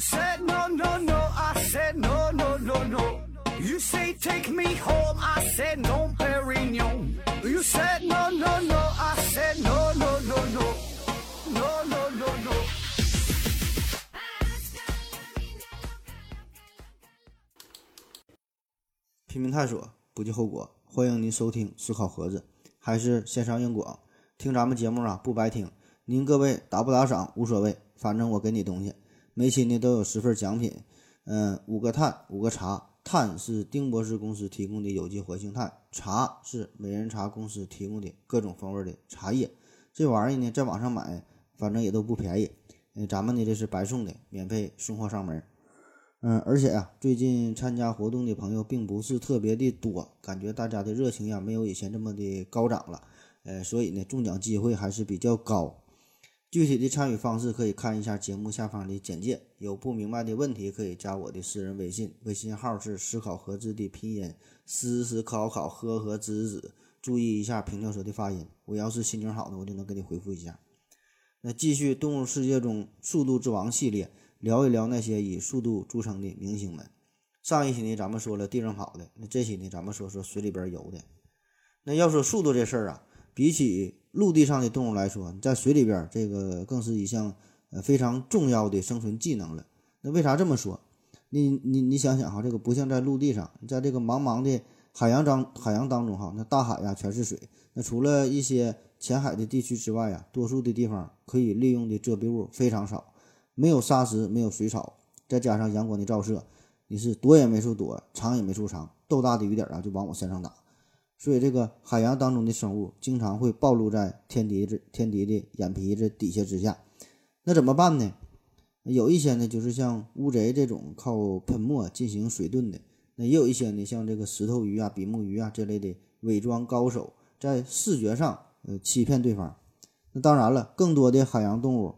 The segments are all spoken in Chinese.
said no no no, I said no no no no. You say take me home, I said no, Perignon. You said no no no, I said no no no no, no no no no. 拼命探索，不计后果。欢迎您收听《思考盒子》，还是线上硬广。听咱们节目啊，不白听。您各位打不打赏无所谓，反正我给你东西。每期呢都有十份奖品，嗯，五个碳，五个茶。碳是丁博士公司提供的有机活性炭，茶是美人茶公司提供的各种风味的茶叶。这玩意儿呢，在网上买，反正也都不便宜。嗯，咱们呢这是白送的，免费送货上门。嗯，而且呀，最近参加活动的朋友并不是特别的多，感觉大家的热情呀没有以前这么的高涨了。呃，所以呢，中奖机会还是比较高。具体的参与方式可以看一下节目下方的简介。有不明白的问题可以加我的私人微信，微信号是思考盒子的拼音思思考考呵呵知知。注意一下平调舌的发音。我要是心情好呢，我就能给你回复一下。那继续动物世界中速度之王系列，聊一聊那些以速度著称的明星们。上一期呢，咱们说了地上跑的，那这期呢，咱们说说水里边游的。那要说速度这事儿啊，比起陆地上的动物来说，在水里边这个更是一项呃非常重要的生存技能了。那为啥这么说？你你你想想哈，这个不像在陆地上，在这个茫茫的海洋当海洋当中哈，那大海呀全是水。那除了一些浅海的地区之外呀，多数的地方可以利用的遮蔽物非常少，没有沙石，没有水草，再加上阳光的照射，你是躲也没处躲，藏也没处藏，豆大的雨点啊就往我身上打。所以，这个海洋当中的生物经常会暴露在天敌这天敌的眼皮子底下之下。那怎么办呢？有一些呢，就是像乌贼这种靠喷墨进行水遁的；那也有一些呢，像这个石头鱼啊、比目鱼啊这类的伪装高手，在视觉上呃欺骗对方。那当然了，更多的海洋动物，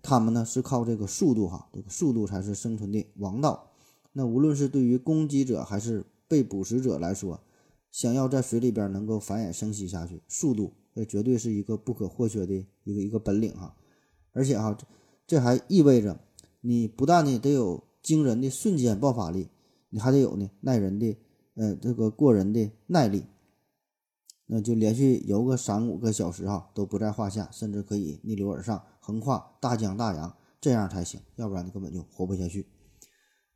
它们呢是靠这个速度哈，这个速度才是生存的王道。那无论是对于攻击者还是被捕食者来说，想要在水里边能够繁衍生息下去，速度这绝对是一个不可或缺的一个一个本领哈。而且哈，这还意味着你不但呢得有惊人的瞬间爆发力，你还得有呢耐人的呃这个过人的耐力。那就连续游个三五个小时哈都不在话下，甚至可以逆流而上，横跨大江大洋，这样才行，要不然你根本就活不下去。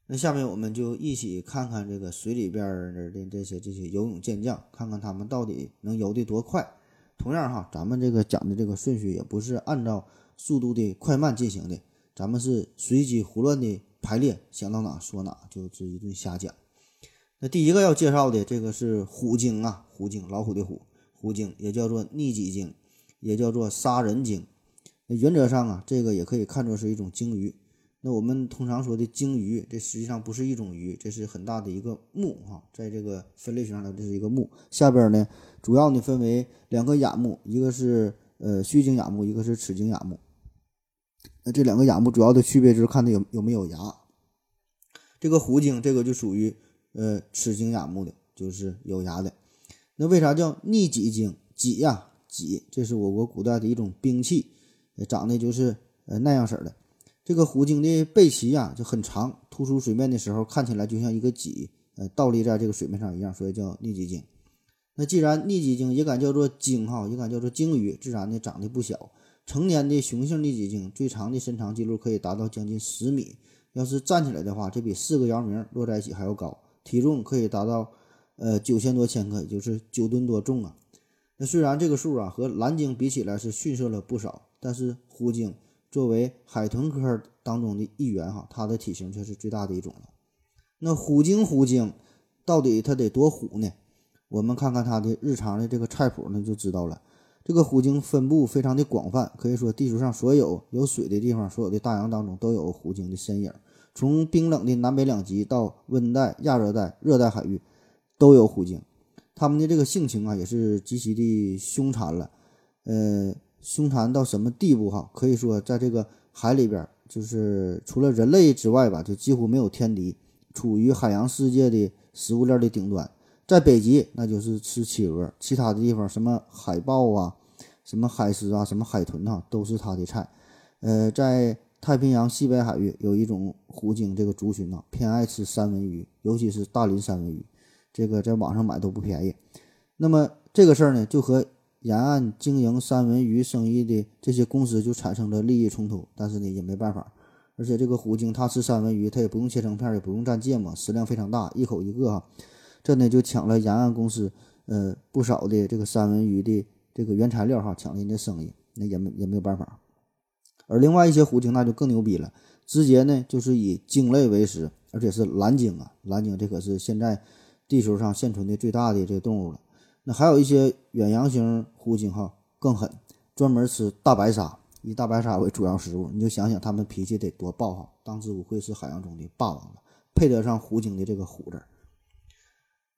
那下面我们就一起看看这个水里边的这些这些游泳健将，看看他们到底能游得多快。同样哈，咱们这个讲的这个顺序也不是按照速度的快慢进行的，咱们是随机胡乱的排列，想到哪说哪，就是一顿瞎讲。那第一个要介绍的这个是虎鲸啊，虎鲸，老虎的虎，虎鲸也叫做逆戟鲸，也叫做杀人鲸。那原则上啊，这个也可以看作是一种鲸鱼。那我们通常说的鲸鱼，这实际上不是一种鱼，这是很大的一个目哈，在这个分类学上呢，这是一个目。下边呢，主要呢分为两个亚目，一个是呃须鲸亚目，一个是齿鲸亚目。那这两个亚目主要的区别就是看它有有没有牙。这个虎鲸这个就属于呃齿鲸亚目的，就是有牙的。那为啥叫逆戟鲸？戟呀戟，这是我国古代的一种兵器，长得就是呃那样式的。这个虎鲸的背鳍呀就很长，突出水面的时候看起来就像一个戟，呃，倒立在这个水面上一样，所以叫逆脊鲸。那既然逆脊鲸也敢叫做鲸哈，也敢叫做鲸鱼，自然呢长得不小。成年的雄性逆脊鲸最长的身长记录可以达到将近十米，要是站起来的话，这比四个姚明摞在一起还要高。体重可以达到呃九千多千克，也就是九吨多重啊。那虽然这个数啊和蓝鲸比起来是逊色了不少，但是虎鲸。作为海豚科当中的一员，哈，它的体型却是最大的一种了。那虎鲸，虎鲸到底它得多虎呢？我们看看它的日常的这个菜谱，那就知道了。这个虎鲸分布非常的广泛，可以说地球上所有有水的地方，所有的大洋当中都有虎鲸的身影。从冰冷的南北两极到温带、亚热带、热带海域，都有虎鲸。它们的这个性情啊，也是极其的凶残了。呃。凶残到什么地步？哈，可以说在这个海里边，就是除了人类之外吧，就几乎没有天敌，处于海洋世界的食物链的顶端。在北极，那就是吃企鹅；其他的地方，什么海豹啊，什么海狮啊，什么海豚啊，都是它的菜。呃，在太平洋西北海域有一种虎鲸，这个族群呢偏爱吃三文鱼，尤其是大鳞三文鱼，这个在网上买都不便宜。那么这个事儿呢，就和沿岸经营三文鱼生意的这些公司就产生了利益冲突，但是呢也没办法。而且这个虎鲸它吃三文鱼，它也不用切成片，也不用蘸芥末，食量非常大，一口一个哈。这呢就抢了沿岸公司呃不少的这个三文鱼的这个原材料哈，抢了人家生意，那也没也没有办法。而另外一些虎鲸那就更牛逼了，直接呢就是以鲸类为食，而且是蓝鲸啊，蓝鲸这可是现在地球上现存的最大的这个动物了。那还有一些远洋型虎鲸哈更狠，专门吃大白鲨，以大白鲨为主要食物。你就想想它们脾气得多暴哈，当之无愧是海洋中的霸王了，配得上虎鲸的这个虎字。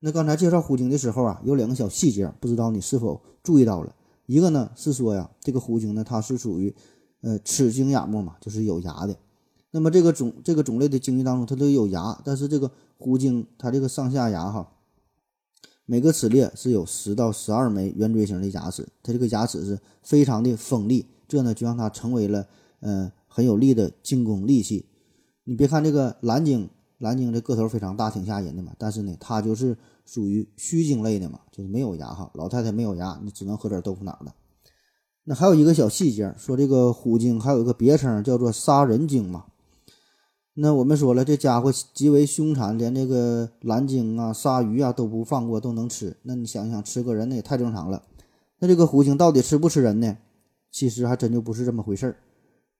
那刚才介绍虎鲸的时候啊，有两个小细节，不知道你是否注意到了？一个呢是说呀，这个虎鲸呢它是属于。呃，齿鲸亚目嘛，就是有牙的。那么这个种这个种类的鲸鱼当中，它都有牙，但是这个虎鲸它这个上下牙哈，每个齿列是有十到十二枚圆锥形的牙齿，它这个牙齿是非常的锋利，这呢就让它成为了嗯很有力的进攻利器。你别看这个蓝鲸，蓝鲸这个头非常大，挺吓人的嘛，但是呢，它就是属于须鲸类的嘛，就是没有牙哈，老太太没有牙，你只能喝点豆腐脑了。那还有一个小细节，说这个虎鲸还有一个别称叫做杀人鲸嘛。那我们说了，这家伙极为凶残，连这个蓝鲸啊、鲨鱼啊都不放过，都能吃。那你想想，吃个人那也太正常了。那这个虎鲸到底吃不吃人呢？其实还真就不是这么回事儿。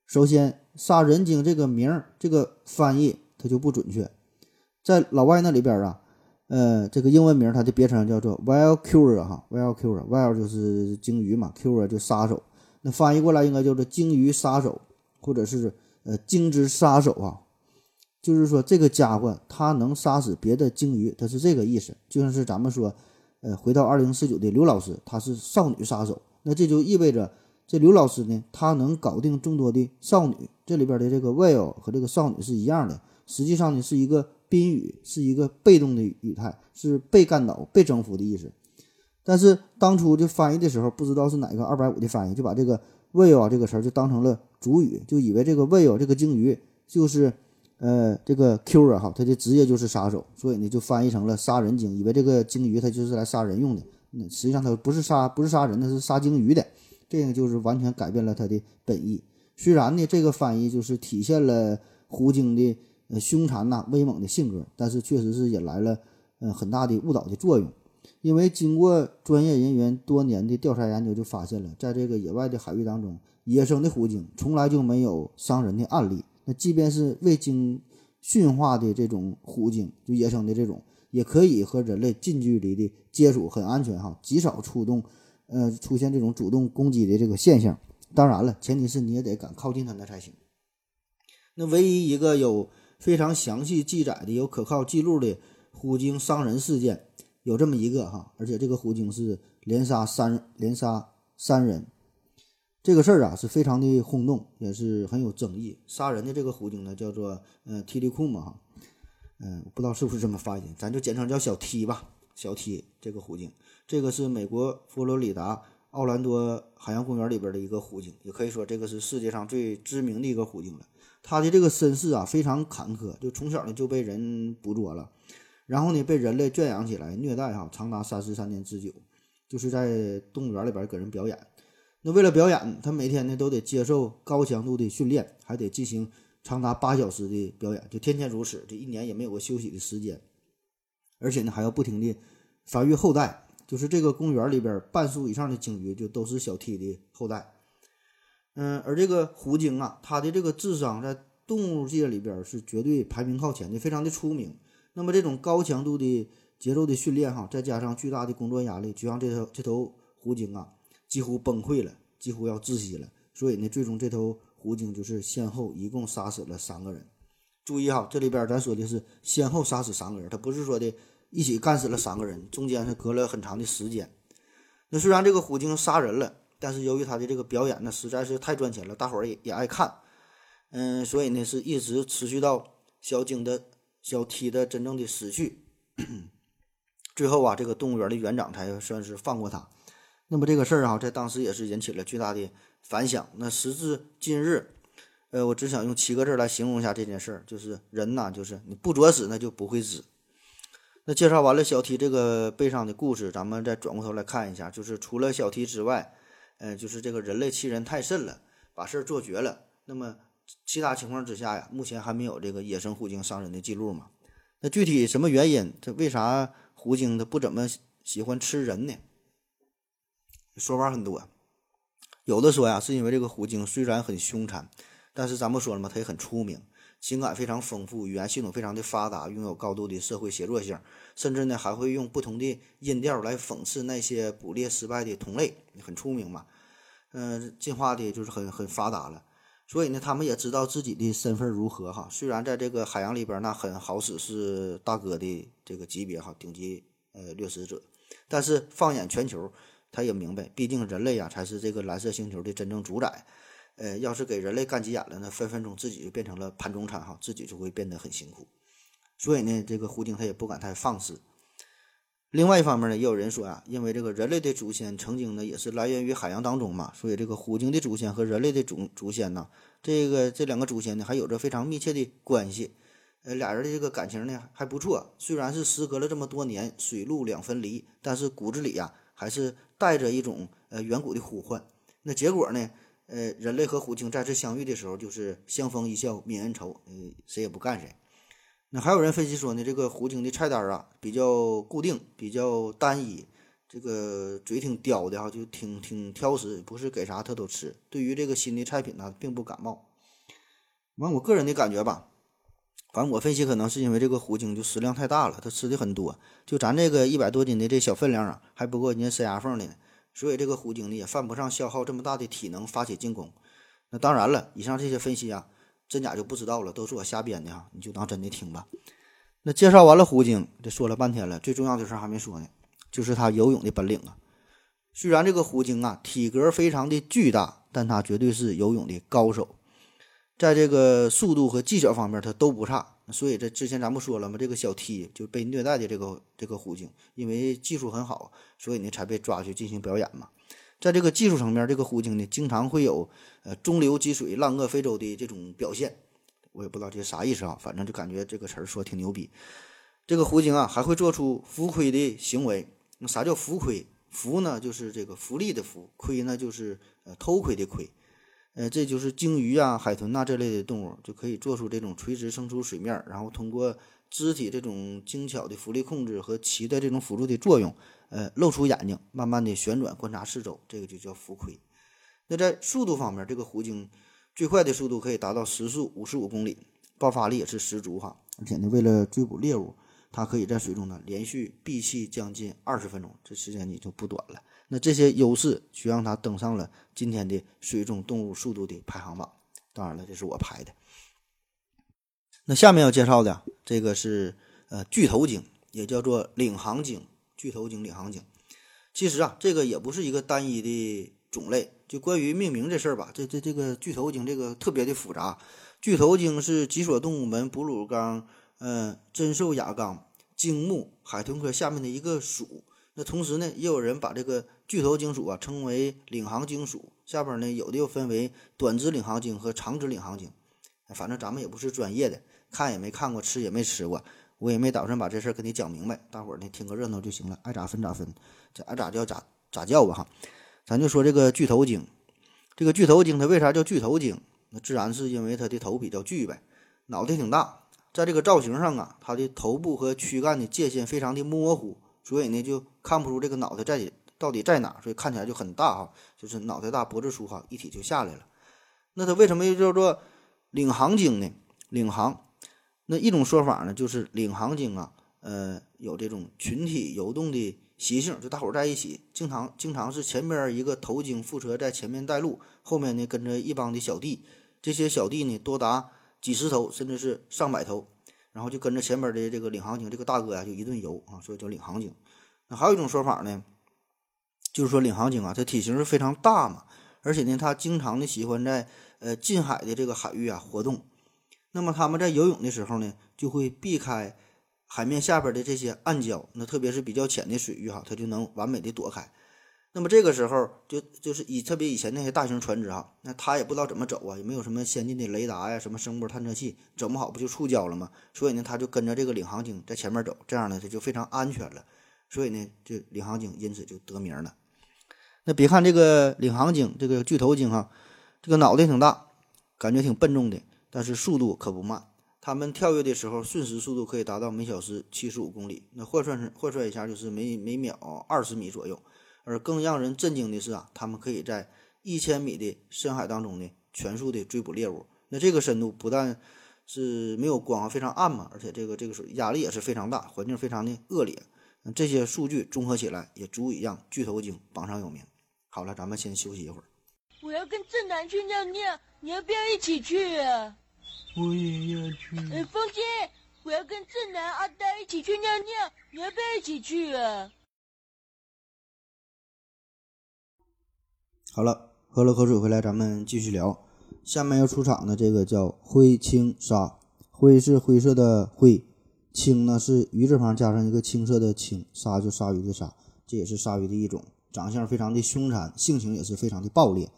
首先，杀人鲸这个名儿，这个翻译它就不准确，在老外那里边啊。呃，这个英文名它的别称叫做 w i l e Killer 哈，whale killer，whale 就是鲸鱼嘛，killer 就杀手。那翻译过来应该叫做鲸鱼杀手，或者是呃鲸之杀手啊。就是说这个家伙他能杀死别的鲸鱼，他是这个意思。就像是咱们说，呃，回到二零四九的刘老师，他是少女杀手，那这就意味着这刘老师呢，他能搞定众多的少女。这里边的这个 whale 和这个少女是一样的，实际上呢是一个。宾语是一个被动的语态，是被干倒、被征服的意思。但是当初就翻译的时候，不知道是哪个二百五的翻译，就把这个 will 这个词就当成了主语，就以为这个 will 这个鲸鱼就是呃这个 Q 啊哈，他的职业就是杀手，所以呢就翻译成了杀人鲸，以为这个鲸鱼它就是来杀人用的。那实际上它不是杀，不是杀人，那是杀鲸鱼的。这个就是完全改变了它的本意。虽然呢这个翻译就是体现了虎鲸的。呃，凶残呐，威猛的性格，但是确实是引来了呃很大的误导的作用。因为经过专业人员多年的调查研究，就发现了，在这个野外的海域当中，野生的虎鲸从来就没有伤人的案例。那即便是未经驯化的这种虎鲸，就野生的这种，也可以和人类近距离的接触，很安全哈，极少出动，呃，出现这种主动攻击的这个现象。当然了，前提是你也得敢靠近它那才行。那唯一一个有。非常详细记载的有可靠记录的虎鲸伤人事件有这么一个哈，而且这个虎鲸是连杀三连杀三人，这个事儿啊是非常的轰动，也是很有争议。杀人的这个虎鲸呢叫做呃 T 利库嘛哈，嗯，不知道是不是这么发音，咱就简称叫小 T 吧。小 T 这个虎鲸，这个是美国佛罗里达奥兰多海洋公园里边的一个虎鲸，也可以说这个是世界上最知名的一个虎鲸了。他的这个身世啊非常坎坷，就从小呢就被人捕捉了，然后呢被人类圈养起来虐待哈，长达三十三年之久，就是在动物园里边给人表演。那为了表演，他每天呢都得接受高强度的训练，还得进行长达八小时的表演，就天天如此，这一年也没有个休息的时间，而且呢还要不停的繁育后代。就是这个公园里边半数以上的鲸鱼就都是小 T 的后代。嗯，而这个虎鲸啊，它的这个智商在动物界里边是绝对排名靠前的，非常的出名。那么这种高强度的节奏的训练哈，再加上巨大的工作压力，就让这头这头虎鲸啊几乎崩溃了，几乎要窒息了。所以呢，最终这头虎鲸就是先后一共杀死了三个人。注意哈，这里边咱说的是先后杀死三个人，他不是说的一起干死了三个人，中间是隔了很长的时间。那虽然这个虎鲸杀人了。但是由于他的这个表演呢实在是太赚钱了，大伙儿也也爱看，嗯，所以呢是一直持续到小鲸的小 T 的真正的死去，最后啊，这个动物园的园长才算是放过他。那么这个事儿啊，在当时也是引起了巨大的反响。那时至今日，呃，我只想用七个字来形容一下这件事儿，就是人呐，就是你不作死，那就不会死。那介绍完了小 T 这个悲伤的故事，咱们再转过头来看一下，就是除了小 T 之外，呃，就是这个人类欺人太甚了，把事儿做绝了。那么其他情况之下呀，目前还没有这个野生虎鲸伤人的记录嘛？那具体什么原因？这为啥虎鲸它不怎么喜欢吃人呢？说法很多，有的说呀，是因为这个虎鲸虽然很凶残，但是咱们说了嘛，它也很出名。情感非常丰富，语言系统非常的发达，拥有高度的社会协作性，甚至呢还会用不同的音调来讽刺那些捕猎失败的同类，很出名嘛。嗯，进化的就是很很发达了，所以呢，他们也知道自己的身份如何哈。虽然在这个海洋里边那很好使是大哥的这个级别哈，顶级呃掠食者，但是放眼全球，他也明白，毕竟人类呀才是这个蓝色星球的真正主宰。呃，要是给人类干急眼了呢，分分钟自己就变成了盘中餐哈，自己就会变得很辛苦。所以呢，这个虎鲸它也不敢太放肆。另外一方面呢，也有人说啊，因为这个人类的祖先曾经呢也是来源于海洋当中嘛，所以这个虎鲸的祖先和人类的祖祖先呢，这个这两个祖先呢还有着非常密切的关系。呃，俩人的这个感情呢还不错，虽然是时隔了这么多年，水陆两分离，但是骨子里呀还是带着一种呃远古的呼唤。那结果呢？呃，人类和虎鲸再次相遇的时候，就是相逢一笑泯恩仇，呃，谁也不干谁。那还有人分析说呢，这个虎鲸的菜单啊比较固定，比较单一，这个嘴挺刁的哈，就挺挺挑食，不是给啥它都吃。对于这个新的菜品呢，并不感冒。完，我个人的感觉吧，反正我分析可能是因为这个虎鲸就食量太大了，它吃的很多，就咱这个一百多斤的这小分量啊，还不够人家塞牙缝的。所以这个虎鲸呢也犯不上消耗这么大的体能发起进攻。那当然了，以上这些分析啊，真假就不知道了，都是我瞎编的哈，你就当真的听吧。那介绍完了虎鲸，这说了半天了，最重要的事还没说呢，就是它游泳的本领啊。虽然这个虎鲸啊体格非常的巨大，但它绝对是游泳的高手，在这个速度和技巧方面它都不差。所以这之前咱不说了吗？这个小 T 就被虐待的这个这个虎鲸，因为技术很好，所以呢才被抓去进行表演嘛。在这个技术层面，这个虎鲸呢经常会有呃中流击水、浪遏飞舟的这种表现。我也不知道这啥意思啊，反正就感觉这个词儿说挺牛逼。这个虎鲸啊还会做出浮亏的行为。那啥叫浮亏？浮呢就是这个浮力的浮，亏呢就是呃偷窥的窥。呃，这就是鲸鱼啊、海豚呐这类的动物就可以做出这种垂直升出水面，然后通过肢体这种精巧的浮力控制和鳍的这种辅助的作用，呃，露出眼睛，慢慢的旋转观察四周，这个就叫浮窥。那在速度方面，这个虎鲸最快的速度可以达到时速五十五公里，爆发力也是十足哈。而且呢，为了追捕猎物，它可以在水中呢连续闭气将近二十分钟，这时间也就不短了。那这些优势却让它登上了今天的水中动物速度的排行榜。当然了，这是我排的。那下面要介绍的这个是呃巨头鲸，也叫做领航鲸。巨头鲸、领航鲸，其实啊，这个也不是一个单一的种类。就关于命名这事儿吧，这这这个巨头鲸这个特别的复杂。巨头鲸是脊索动物门哺乳纲呃真兽亚纲鲸目海豚科下面的一个属。那同时呢，也有人把这个巨头鲸属啊称为领航鲸属，下边呢有的又分为短肢领航鲸和长肢领航鲸。反正咱们也不是专业的，看也没看过，吃也没吃过，我也没打算把这事儿跟你讲明白，大伙儿呢听个热闹就行了，爱咋分咋分，这爱咋叫咋咋叫吧哈。咱就说这个巨头鲸，这个巨头鲸它为啥叫巨头鲸？那自然是因为它的头比较巨呗，脑袋挺大，在这个造型上啊，它的头部和躯干的界限非常的模糊。所以呢，就看不出这个脑袋在到底在哪，所以看起来就很大哈，就是脑袋大脖子粗哈，一体就下来了。那它为什么又叫做领航鲸呢？领航，那一种说法呢，就是领航鲸啊，呃，有这种群体游动的习性，就大伙在一起，经常经常是前边一个头鲸负责在前面带路，后面呢跟着一帮的小弟，这些小弟呢多达几十头，甚至是上百头。然后就跟着前边的这个领航鲸这个大哥呀，就一顿游啊，所以叫领航鲸。那还有一种说法呢，就是说领航鲸啊，它体型是非常大嘛，而且呢，它经常的喜欢在呃近海的这个海域啊活动。那么他们在游泳的时候呢，就会避开海面下边的这些暗礁，那特别是比较浅的水域哈，它就能完美的躲开。那么这个时候就就是以特别以前那些大型船只哈，那他也不知道怎么走啊，也没有什么先进的雷达呀，什么声波探测器，整不好不就触礁了吗？所以呢，他就跟着这个领航鲸在前面走，这样呢他就非常安全了。所以呢，这领航鲸因此就得名了。那别看这个领航鲸，这个巨头鲸哈，这个脑袋挺大，感觉挺笨重的，但是速度可不慢。它们跳跃的时候，瞬时速度可以达到每小时七十五公里，那换算成换算一下就是每每秒二十米左右。而更让人震惊的是啊，他们可以在一千米的深海当中呢，全速的追捕猎物。那这个深度不但是没有光，非常暗嘛，而且这个这个水压力也是非常大，环境非常的恶劣。这些数据综合起来，也足以让巨头鲸榜上有名。好了，咱们先休息一会儿。我要跟正南去尿尿，你要不要一起去啊？我也要去。呃，风姐，我要跟正南、阿呆一起去尿尿，你要不要一起去啊？好了，喝了口水回来，咱们继续聊。下面要出场的这个叫灰青鲨，灰是灰色的灰，青呢是鱼字旁加上一个青色的青，鲨就鲨鱼的鲨，这也是鲨鱼的一种，长相非常的凶残，性情也是非常的暴烈。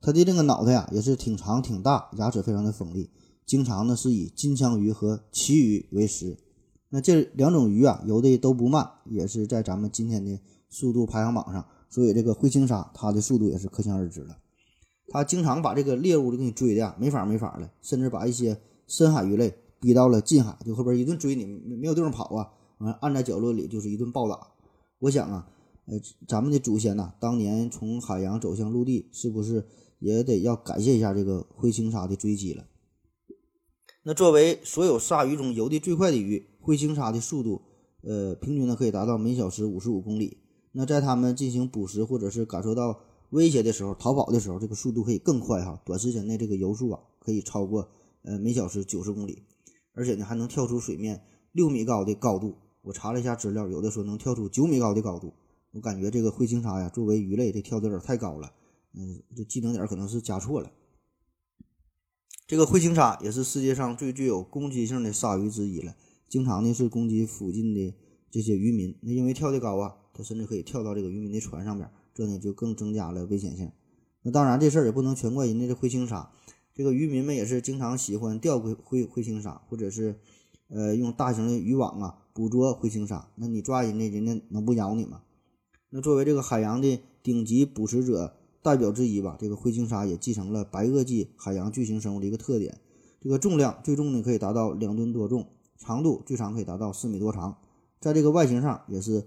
它的这个脑袋呀也是挺长挺大，牙齿非常的锋利，经常呢是以金枪鱼和旗鱼为食。那这两种鱼啊游的都不慢，也是在咱们今天的速度排行榜上。所以这个灰青鲨，它的速度也是可想而知了。它经常把这个猎物就给你追的呀，没法没法了，甚至把一些深海鱼类逼到了近海，就后边一顿追你，没有地方跑啊，完按在角落里就是一顿暴打。我想啊，呃，咱们的祖先呐，当年从海洋走向陆地，是不是也得要感谢一下这个灰青鲨的追击了？那作为所有鲨鱼中游的最快的鱼，灰青鲨的速度，呃，平均呢可以达到每小时五十五公里。那在它们进行捕食或者是感受到威胁的时候，逃跑的时候，这个速度可以更快哈，短时间内这个游速啊可以超过呃每小时九十公里，而且呢还能跳出水面六米高的高度。我查了一下资料，有的说能跳出九米高的高度。我感觉这个灰青鲨呀，作为鱼类，这跳的有点太高了，嗯，这技能点可能是加错了。这个灰青鲨也是世界上最具有攻击性的鲨鱼之一了，经常呢是攻击附近的这些渔民，那因为跳得高啊。它甚至可以跳到这个渔民的船上边，这呢就更增加了危险性。那当然，这事儿也不能全怪人家这灰青鲨，这个渔民们也是经常喜欢钓灰灰灰青鲨，或者是呃用大型的渔网啊捕捉灰青鲨。那你抓人家，人家能不咬你吗？那作为这个海洋的顶级捕食者代表之一吧，这个灰青鲨也继承了白垩纪海洋巨型生物的一个特点。这个重量最重呢可以达到两吨多重，长度最长可以达到四米多长，在这个外形上也是。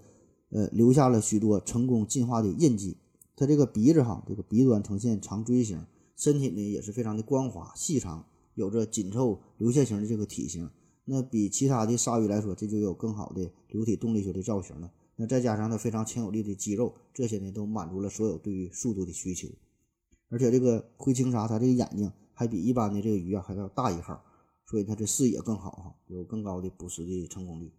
呃，留下了许多成功进化的印记。它这个鼻子哈，这个鼻端呈现长锥形，身体呢也是非常的光滑细长，有着紧凑流线型的这个体型。那比其他的鲨鱼来说，这就有更好的流体动力学的造型了。那再加上它非常强有力的肌肉，这些呢都满足了所有对于速度的需求。而且这个灰青鲨，它这个眼睛还比一般的这个鱼啊还要大一号，所以它的视野更好哈，有更高的捕食的成功率。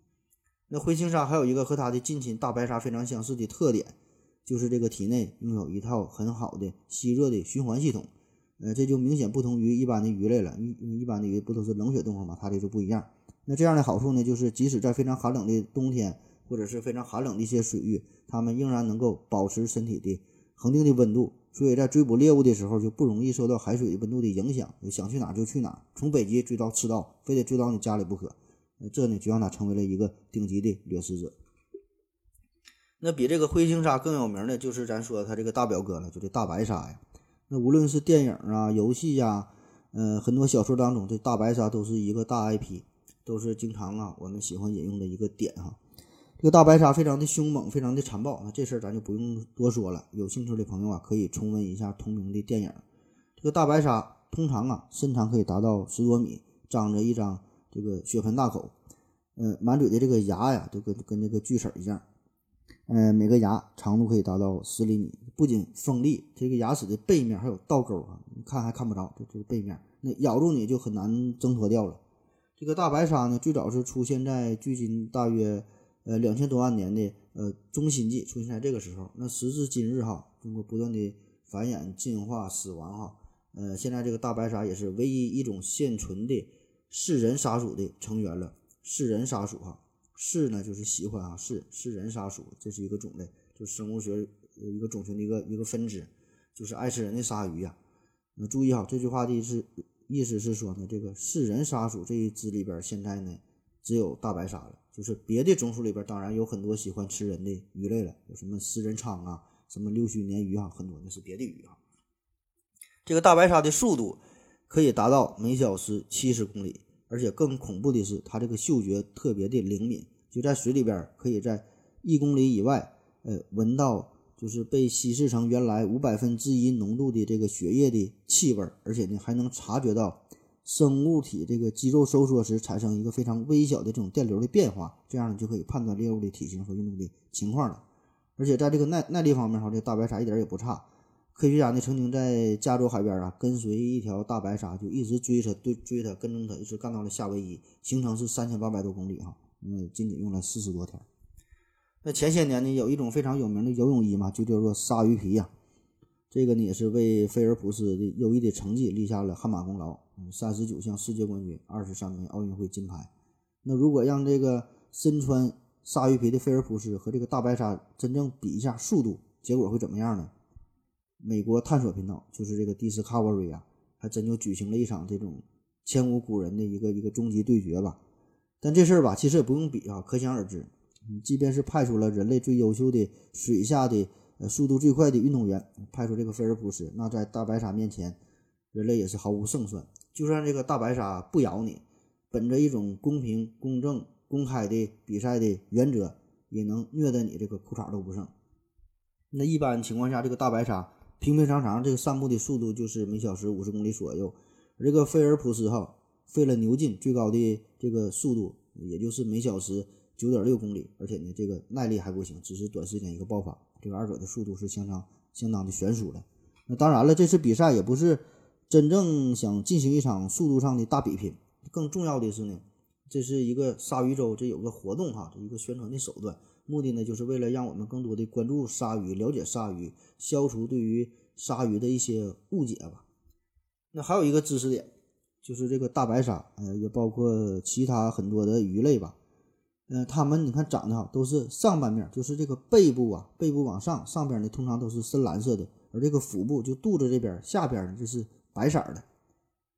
那灰青鲨还有一个和它的近亲大白鲨非常相似的特点，就是这个体内拥有一套很好的吸热的循环系统。呃，这就明显不同于一般的鱼类了。一一般的鱼不都是冷血动物嘛，它这就不一样。那这样的好处呢，就是即使在非常寒冷的冬天，或者是非常寒冷的一些水域，它们仍然能够保持身体的恒定的温度，所以在追捕猎物的时候就不容易受到海水的温度的影响，想去哪就去哪，从北极追到赤道，非得追到你家里不可。那这呢，就让它成为了一个顶级的掠食者。那比这个灰青鲨更有名的，就是咱说它这个大表哥了，就这大白鲨呀。那无论是电影啊、游戏呀，呃，很多小说当中，这大白鲨都是一个大 IP，都是经常啊我们喜欢引用的一个点哈。这个大白鲨非常的凶猛，非常的残暴，那这事儿咱就不用多说了。有兴趣的朋友啊，可以重温一下同名的电影。这个大白鲨通常啊身长可以达到十多米，长着一张。这个血盆大口，呃，满嘴的这个牙呀，都跟跟那个锯齿一样，呃，每个牙长度可以达到十厘米。不仅锋利，这个牙齿的背面还有倒钩啊，你看还看不着，这这是背面，那咬住你就很难挣脱掉了。这个大白鲨呢，最早是出现在距今大约呃两千多万年的呃中新纪，出现在这个时候。那时至今日哈，通过不断的繁衍、进化、死亡哈，呃，现在这个大白鲨也是唯一一种现存的。是人鲨属的成员了，是人鲨属哈，是呢就是喜欢啊，是是人鲨属，这是一个种类，就是生物学一个种群的一个一个分支，就是爱吃人的鲨鱼呀。那注意哈，这句话的意思意思是说呢，这个是人鲨属这一支里边现在呢只有大白鲨了，就是别的种属里边当然有很多喜欢吃人的鱼类了，有什么食人鲳啊，什么六须鲶鱼啊，很多那是别的鱼啊。这个大白鲨的速度可以达到每小时七十公里，而且更恐怖的是，它这个嗅觉特别的灵敏，就在水里边可以在一公里以外，呃，闻到就是被稀释成原来五百分之一浓度的这个血液的气味，而且呢还能察觉到生物体这个肌肉收缩时产生一个非常微小的这种电流的变化，这样呢就可以判断猎物的体型和运动的情况了。而且在这个耐耐力方面哈，这大白鲨一点也不差。科学家呢曾经在加州海边啊跟随一条大白鲨，就一直追它，追追它，跟踪它，一直干到了夏威夷，行程是三千八百多公里哈，嗯，仅仅用了四十多天。那前些年呢，有一种非常有名的游泳衣嘛，就叫做鲨鱼皮呀，这个呢也是为菲尔普斯的优异的成绩立下了汗马功劳，嗯，三十九项世界冠军，二十三枚奥运会金牌。那如果让这个身穿鲨鱼皮的菲尔普斯和这个大白鲨真正比一下速度，结果会怎么样呢？美国探索频道就是这个 Discovery 啊，还真就举行了一场这种前无古人的一个一个终极对决吧。但这事儿吧，其实也不用比啊，可想而知。你即便是派出了人类最优秀的水下的呃速度最快的运动员，派出这个菲尔普斯，那在大白鲨面前，人类也是毫无胜算。就算这个大白鲨不咬你，本着一种公平、公正、公开的比赛的原则，也能虐得你这个裤衩都不剩。那一般情况下，这个大白鲨。平平常常，这个散步的速度就是每小时五十公里左右。而这个菲尔普斯哈费了牛劲，最高的这个速度也就是每小时九点六公里，而且呢，这个耐力还不行，只是短时间一个爆发。这个二者的速度是相当相当的悬殊的。那当然了，这次比赛也不是真正想进行一场速度上的大比拼，更重要的是呢，这是一个鲨鱼周，这有个活动哈，这一个宣传的手段。目的呢，就是为了让我们更多的关注鲨鱼，了解鲨鱼，消除对于鲨鱼的一些误解吧。那还有一个知识点，就是这个大白鲨，呃，也包括其他很多的鱼类吧。嗯，它们你看长得哈，都是上半面，就是这个背部啊，背部往上，上边呢通常都是深蓝色的，而这个腹部就肚子这边下边呢，就是白色的。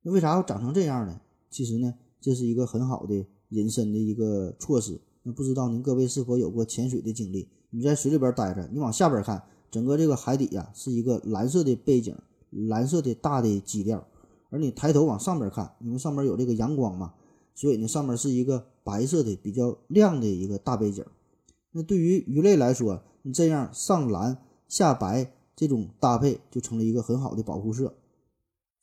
那为啥要长成这样呢？其实呢，这是一个很好的隐身的一个措施。那不知道您各位是否有过潜水的经历？你在水里边待着，你往下边看，整个这个海底呀是一个蓝色的背景，蓝色的大的基调，而你抬头往上边看，因为上面有这个阳光嘛，所以呢上面是一个白色的比较亮的一个大背景。那对于鱼类来说，你这样上蓝下白这种搭配就成了一个很好的保护色。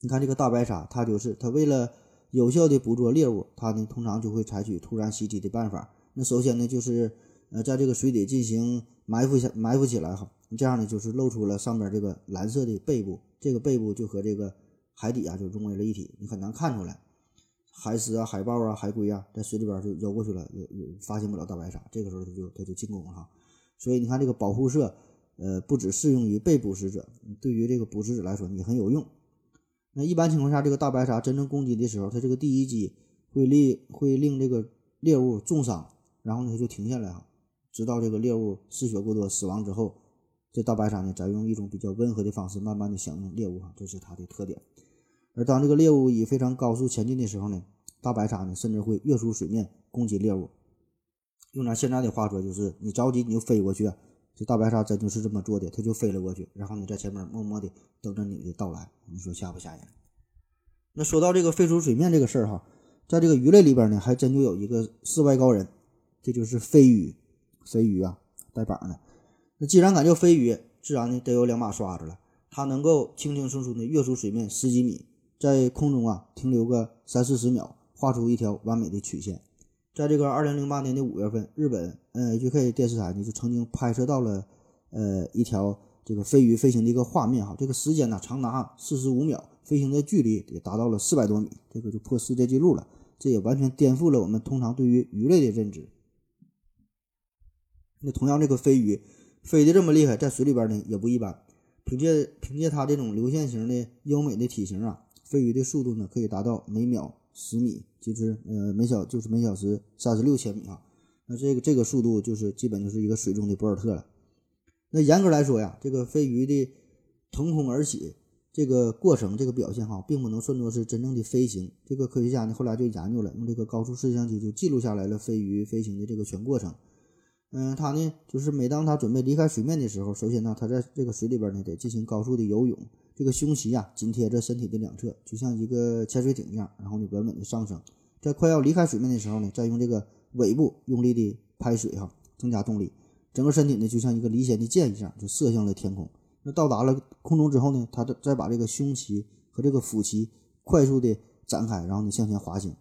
你看这个大白鲨，它就是它为了有效的捕捉猎物，它呢通常就会采取突然袭击的办法。那首先呢，就是呃，在这个水底进行埋伏下埋伏起来哈，这样呢，就是露出了上边这个蓝色的背部，这个背部就和这个海底啊就融为了一体，你很难看出来。海狮啊、海豹啊、海龟啊，在水里边就游过去了，也也发现不了大白鲨，这个时候它就它就进攻了哈。所以你看这个保护色，呃，不只适用于被捕食者，对于这个捕食者来说也很有用。那一般情况下，这个大白鲨真正攻击的时候，它这个第一击会令会令这个猎物重伤。然后呢，它就停下来哈，直到这个猎物失血过多死亡之后，这大白鲨呢，再用一种比较温和的方式，慢慢的享用猎物哈，这是它的特点。而当这个猎物以非常高速前进的时候呢，大白鲨呢，甚至会跃出水面攻击猎物。用咱现在的话说，就是你着急你就飞过去，这大白鲨真就是这么做的，它就飞了过去，然后你在前面默默的等着你的到来。你说吓不吓人？那说到这个飞出水面这个事儿哈，在这个鱼类里边呢，还真就有一个世外高人。这就是飞鱼，飞鱼啊，带膀的。那既然敢叫飞鱼，自然呢得有两把刷子了。它能够轻轻松松的跃出水面十几米，在空中啊停留个三四十秒，画出一条完美的曲线。在这个二零零八年的五月份，日本 NHK 电视台呢就曾经拍摄到了呃一条这个飞鱼飞行的一个画面哈，这个时间呢长达四十五秒，飞行的距离也达到了四百多米，这个就破世界纪录了。这也完全颠覆了我们通常对于鱼类的认知。那同样，这个飞鱼飞得这么厉害，在水里边呢也不一般。凭借凭借它这种流线型的优美的体型啊，飞鱼的速度呢可以达到每秒十米，就是呃每小就是每小时三十六千米啊。那这个这个速度就是基本就是一个水中的博尔特了。那严格来说呀，这个飞鱼的腾空而起这个过程，这个表现哈，并不能算作是真正的飞行。这个科学家呢，后来就研究了，用这个高速摄像机就记录下来了飞鱼飞行的这个全过程。嗯，他呢，就是每当他准备离开水面的时候，首先呢，他在这个水里边呢，得进行高速的游泳，这个胸鳍呀紧贴着身体的两侧，就像一个潜水艇一样，然后呢稳稳的上升。在快要离开水面的时候呢，再用这个尾部用力的拍水哈，增加动力。整个身体呢，就像一个离弦的箭一样，就射向了天空。那到达了空中之后呢，他再再把这个胸鳍和这个腹鳍快速的展开，然后呢向前滑行。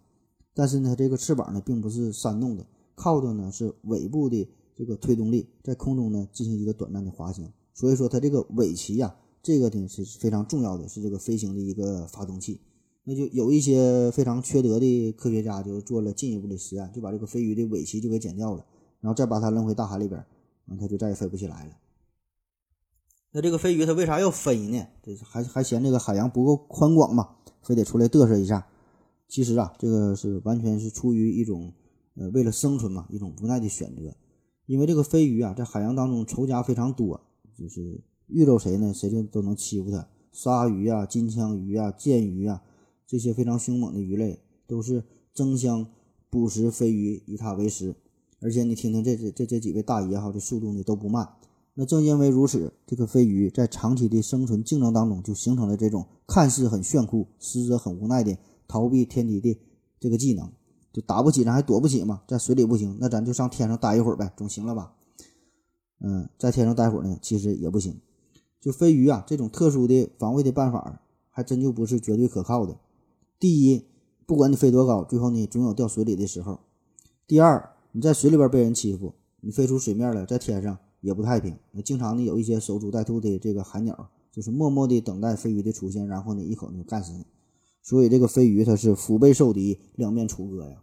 但是呢，这个翅膀呢并不是扇动的，靠的呢是尾部的这个推动力，在空中呢进行一个短暂的滑行。所以说，它这个尾鳍呀，这个呢是非常重要的，是这个飞行的一个发动器。那就有一些非常缺德的科学家就做了进一步的实验，就把这个飞鱼的尾鳍就给剪掉了，然后再把它扔回大海里边。那它就再也飞不起来了。那这个飞鱼它为啥要飞呢？这还还嫌这个海洋不够宽广嘛，非得出来嘚瑟一下。其实啊，这个是完全是出于一种呃为了生存嘛，一种无奈的选择。因为这个飞鱼啊，在海洋当中仇家非常多，就是遇着谁呢，谁就都能欺负它。鲨鱼啊、金枪鱼啊、剑鱼啊，这些非常凶猛的鱼类都是争相捕食飞鱼，以它为食。而且你听听这这这这几位大爷哈，这速度呢都不慢。那正因为如此，这个飞鱼在长期的生存竞争当中，就形成了这种看似很炫酷，实则很无奈的逃避天敌的这个技能。就打不起，咱还躲不起嘛？在水里不行，那咱就上天上待一会儿呗，总行了吧？嗯，在天上待会儿呢，其实也不行。就飞鱼啊，这种特殊的防卫的办法，还真就不是绝对可靠的。第一，不管你飞多高，最后呢，总有掉水里的时候。第二，你在水里边被人欺负，你飞出水面了，在天上也不太平。那经常呢有一些守株待兔的这个海鸟，就是默默地等待飞鱼的出现，然后呢一口就干死你。所以这个飞鱼它是腹背受敌，两面楚歌呀。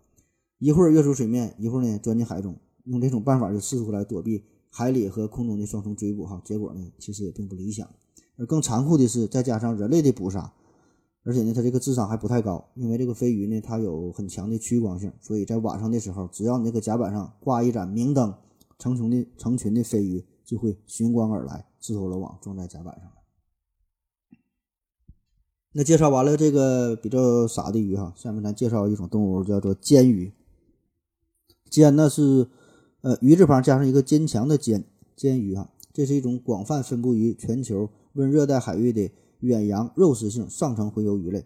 一会儿跃出水面，一会儿呢钻进海中，用这种办法就试图来躲避海里和空中的双重追捕。哈，结果呢其实也并不理想。而更残酷的是，再加上人类的捕杀。而且呢，它这个智商还不太高，因为这个飞鱼呢，它有很强的趋光性，所以在晚上的时候，只要你这个甲板上挂一盏明灯，成群的成群的飞鱼就会寻光而来，自投罗网，撞在甲板上了。那介绍完了这个比较傻的鱼哈，下面咱介绍一种动物，叫做尖鱼。尖呢是呃鱼字旁加上一个坚强的坚，尖鱼哈，这是一种广泛分布于全球温热带海域的。远洋肉食性上层洄游鱼类，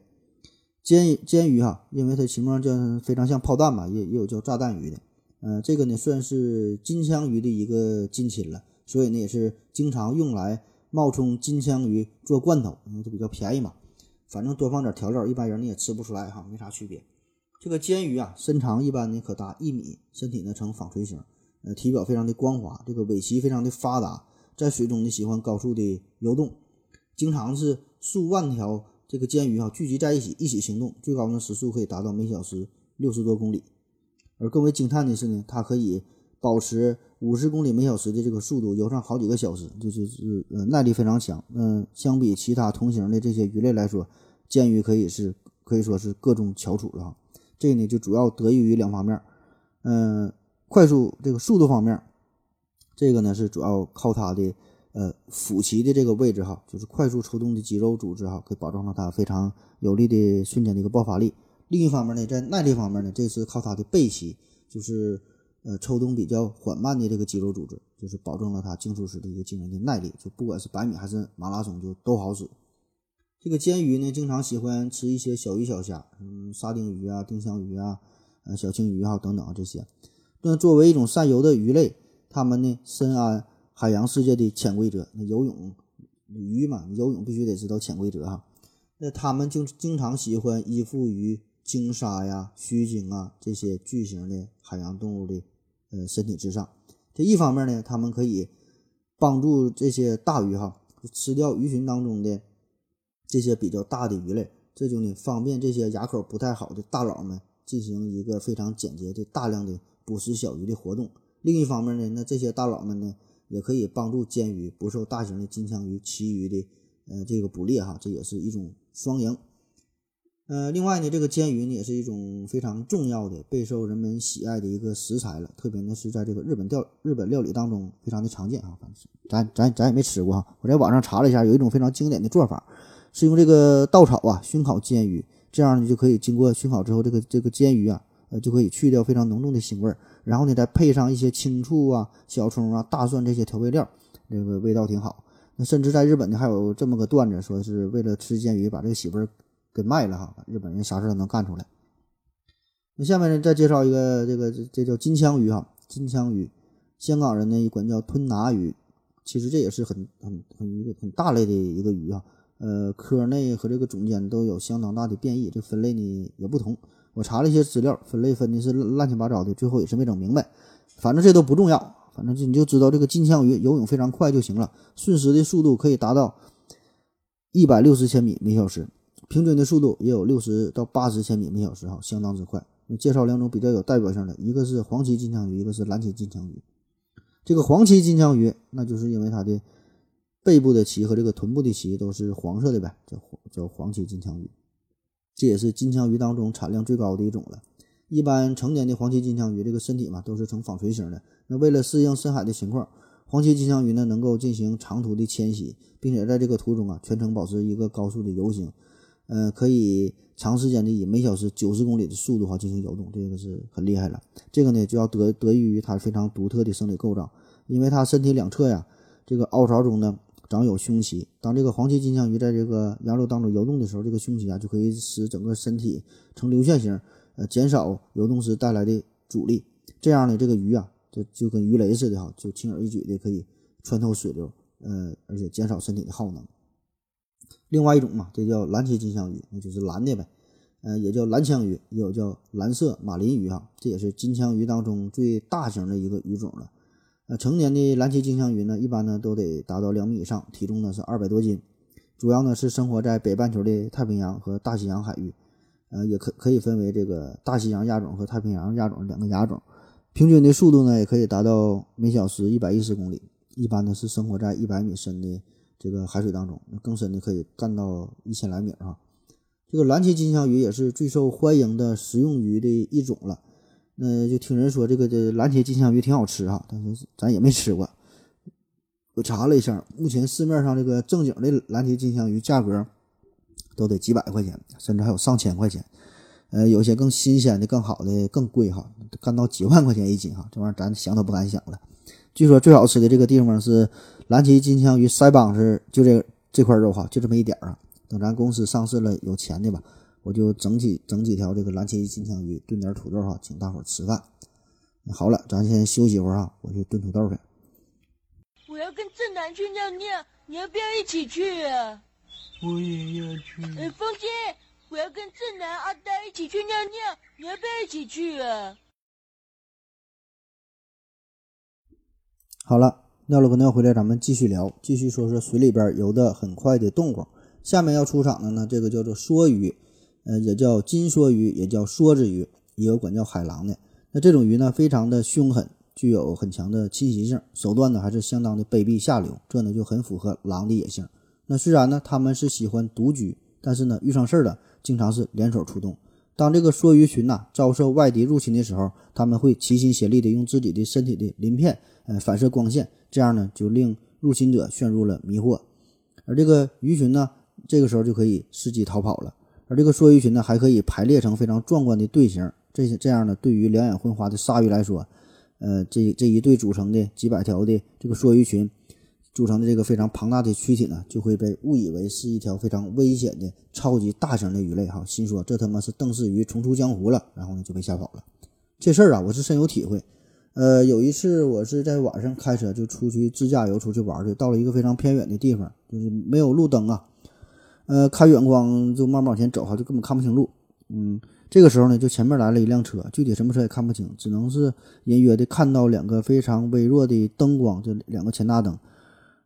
尖尖鱼哈，因为它形状叫非常像炮弹嘛，也也有叫炸弹鱼的。呃，这个呢算是金枪鱼的一个近亲了，所以呢也是经常用来冒充金枪鱼做罐头，因为它比较便宜嘛。反正多放点调料，一般人你也吃不出来哈，没啥区别。这个尖鱼啊，身长一般呢可达一米，身体呢呈纺锤形，呃，体表非常的光滑，这个尾鳍非常的发达，在水中呢喜欢高速的游动。经常是数万条这个尖鱼啊聚集在一起一起行动，最高呢时速可以达到每小时六十多公里。而更为惊叹的是呢，它可以保持五十公里每小时的这个速度游上好几个小时，这就是是呃耐力非常强。嗯，相比其他同型的这些鱼类来说，尖鱼可以是可以说是各中翘楚了。这呢就主要得益于两方面，嗯，快速这个速度方面，这个呢是主要靠它的。呃，腹鳍的这个位置哈，就是快速抽动的肌肉组织哈，可以保证了它非常有力的瞬间的一个爆发力。另一方面呢，在耐力方面呢，这是靠它的背鳍，就是呃抽动比较缓慢的这个肌肉组织，就是保证了它竞速时的一个惊人的耐力。就不管是百米还是马拉松，就都好使。这个尖鱼呢，经常喜欢吃一些小鱼小虾，嗯，沙丁鱼啊、丁香鱼啊、呃小青鱼啊等等这些。那作为一种善游的鱼类，它们呢深谙。海洋世界的潜规则，那游泳鱼嘛，游泳必须得知道潜规则哈。那他们就经常喜欢依附于鲸鲨呀、须鲸啊这些巨型的海洋动物的呃身体之上。这一方面呢，他们可以帮助这些大鱼哈吃掉鱼群当中的这些比较大的鱼类，这就呢方便这些牙口不太好的大佬们进行一个非常简洁的大量的捕食小鱼的活动。另一方面呢，那这些大佬们呢。也可以帮助煎鱼不受大型的金枪鱼、旗鱼的呃这个捕猎哈，这也是一种双赢。呃，另外呢，这个煎鱼呢也是一种非常重要的、备受人们喜爱的一个食材了。特别呢是在这个日本料日本料理当中非常的常见啊。咱咱咱也没吃过哈。我在网上查了一下，有一种非常经典的做法，是用这个稻草啊熏烤煎鱼，这样呢就可以经过熏烤之后，这个这个煎鱼啊，呃就可以去掉非常浓重的腥味儿，然后呢再配上一些青醋啊、小葱啊、大蒜这些调味料，这个味道挺好。那甚至在日本呢还有这么个段子，说是为了吃煎鱼把这个媳妇儿。给卖了哈，日本人啥事都能干出来。那下面呢，再介绍一个，这个这这叫金枪鱼哈，金枪鱼，香港人呢管叫吞拿鱼，其实这也是很很很一个很大类的一个鱼啊。呃，科内和这个种间都有相当大的变异，这分类呢也不同。我查了一些资料，分类分的是乱七八糟的，最后也是没整明白。反正这都不重要，反正就你就知道这个金枪鱼游泳非常快就行了，瞬时的速度可以达到一百六十千米每小时。平均的速度也有六十到八十千米每小时，哈，相当之快。介绍两种比较有代表性的，一个是黄鳍金枪鱼，一个是蓝鳍金枪鱼。这个黄鳍金枪鱼，那就是因为它的背部的鳍和这个臀部的鳍都是黄色的呗，叫叫黄鳍金枪鱼。这也是金枪鱼当中产量最高的一种了。一般成年的黄鳍金枪鱼，这个身体嘛都是呈纺锤形的。那为了适应深海的情况，黄鳍金枪鱼呢能够进行长途的迁徙，并且在这个途中啊全程保持一个高速的游行。呃，可以长时间的以每小时九十公里的速度哈进行游动，这个是很厉害了。这个呢就要得得益于它非常独特的生理构造，因为它身体两侧呀，这个凹槽中呢长有胸鳍。当这个黄鳍金枪鱼在这个洋流当中游动的时候，这个胸鳍啊就可以使整个身体呈流线型，呃，减少游动时带来的阻力。这样呢，这个鱼啊就就跟鱼雷似的哈，就轻而易举的可以穿透水流，呃，而且减少身体的耗能。另外一种嘛，这叫蓝鳍金枪鱼，那就是蓝的呗，呃，也叫蓝枪鱼，也有叫蓝色马林鱼哈，这也是金枪鱼当中最大型的一个鱼种了。呃，成年的蓝鳍金枪鱼呢，一般呢都得达到两米以上，体重呢是二百多斤，主要呢是生活在北半球的太平洋和大西洋海域，呃，也可可以分为这个大西洋亚种和太平洋亚种两个亚种，平均的速度呢也可以达到每小时一百一十公里，一般呢是生活在一百米深的。这个海水当中，更深的可以干到一千来米啊。这个蓝鳍金枪鱼也是最受欢迎的食用鱼的一种了。那就听人说这个这蓝鳍金枪鱼挺好吃哈，但是咱也没吃过。我查了一下，目前市面上这个正经的蓝鳍金枪鱼价格都得几百块钱，甚至还有上千块钱。呃，有些更新鲜的、更好的更贵哈，干到几万块钱一斤哈。这玩意儿咱想都不敢想了。据说最好吃的这个地方是。蓝鳍金枪鱼腮帮子就这这块肉哈，就这么一点儿啊。等咱公司上市了，有钱的吧，我就整几整几条这个蓝鳍金枪鱼，炖点土豆哈，请大伙儿吃饭。好了，咱先休息一会儿啊，我去炖土豆去。我要跟正南去尿尿，你要不要一起去啊？我也要去。哎，风姐，我要跟正南阿呆一起去尿尿，你要不要一起去啊？好了。尿了个尿回来，咱们继续聊，继续说说水里边游得很快的动物。下面要出场的呢，这个叫做梭鱼，呃，也叫金梭鱼，也叫梭子鱼，也有管叫海狼的。那这种鱼呢，非常的凶狠，具有很强的侵袭性，手段呢还是相当的卑鄙下流，这呢就很符合狼的野性。那虽然呢他们是喜欢独居，但是呢遇上事儿了，经常是联手出动。当这个梭鱼群呐遭受外敌入侵的时候，他们会齐心协力的用自己的身体的鳞片，呃，反射光线。这样呢，就令入侵者陷入了迷惑，而这个鱼群呢，这个时候就可以伺机逃跑了。而这个梭鱼群呢，还可以排列成非常壮观的队形。这些这样呢，对于两眼昏花的鲨鱼来说，呃，这这一队组成的几百条的这个梭鱼群组成的这个非常庞大的躯体呢，就会被误以为是一条非常危险的超级大型的鱼类。哈，心说这他妈是邓氏鱼重出江湖了，然后呢就被吓跑了。这事儿啊，我是深有体会。呃，有一次我是在晚上开车就出去自驾游出去玩去，到了一个非常偏远的地方，就是没有路灯啊，呃，开远光就慢慢往前走哈，就根本看不清路。嗯，这个时候呢，就前面来了一辆车，具体什么车也看不清，只能是隐约的看到两个非常微弱的灯光，就两个前大灯。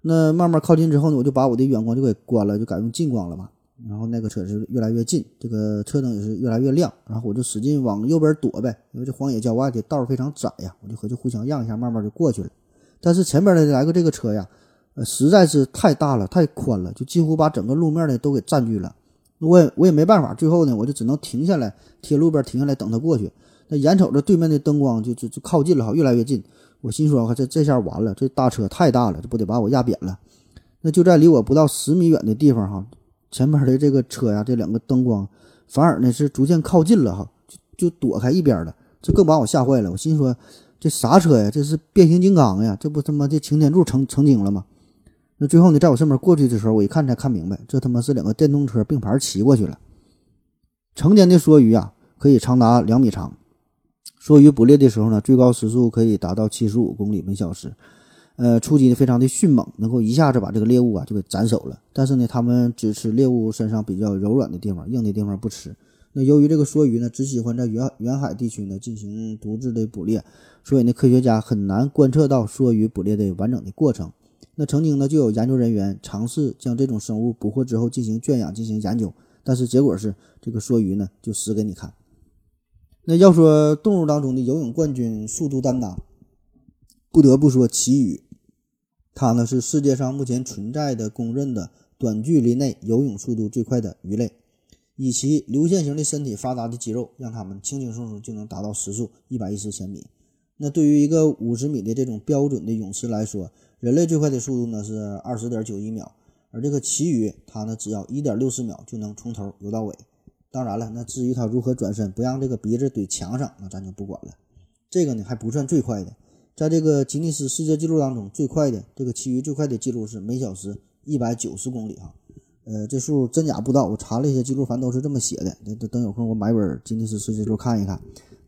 那慢慢靠近之后呢，我就把我的远光就给关了，就改用近光了嘛。然后那个车是越来越近，这个车灯也是越来越亮，然后我就使劲往右边躲呗，因为这荒野郊外的道非常窄呀，我就合计互相让一下，慢慢就过去了。但是前面的来个这个车呀，呃，实在是太大了，太宽了，就几乎把整个路面呢都给占据了。我也我也没办法，最后呢，我就只能停下来，贴路边停下来等他过去。那眼瞅着对面的灯光就就就靠近了哈，越来越近。我心说，这这下完了，这大车太大了，这不得把我压扁了。那就在离我不到十米远的地方哈，前边的这个车呀，这两个灯光反而呢是逐渐靠近了哈，就就躲开一边了。这更把我吓坏了。我心说，这啥车呀？这是变形金刚呀？这不他妈这擎天柱成成精了吗？那最后呢，在我身边过去的时候，我一看才看明白，这他妈是两个电动车并排骑过去了。成年的梭鱼啊，可以长达两米长。梭鱼捕猎的时候呢，最高时速可以达到七十五公里每小时，呃，出击的非常的迅猛，能够一下子把这个猎物啊就给斩首了。但是呢，它们只吃猎物身上比较柔软的地方，硬的地方不吃。那由于这个梭鱼呢，只喜欢在远远海地区呢进行独自的捕猎，所以呢，科学家很难观测到梭鱼捕猎的完整的过程。那曾经呢，就有研究人员尝试将这种生物捕获之后进行圈养、进行研究，但是结果是这个梭鱼呢就死给你看。那要说动物当中的游泳冠军、速度担当，不得不说旗鱼。它呢是世界上目前存在的公认的短距离内游泳速度最快的鱼类，以其流线型的身体、发达的肌肉，让它们轻轻松松就能达到时速一百一十千米。那对于一个五十米的这种标准的泳池来说，人类最快的速度呢是二十点九一秒，而这个旗鱼它呢只要一点六四秒就能从头游到尾。当然了，那至于它如何转身不让这个鼻子怼墙上，那咱就不管了。这个呢还不算最快的，在这个吉尼斯世界纪录当中，最快的这个旗鱼最快的记录是每小时一百九十公里哈。呃，这数真假不知道，我查了一些记录，反正都是这么写的。等等有空我买本吉尼斯世界纪录看一看。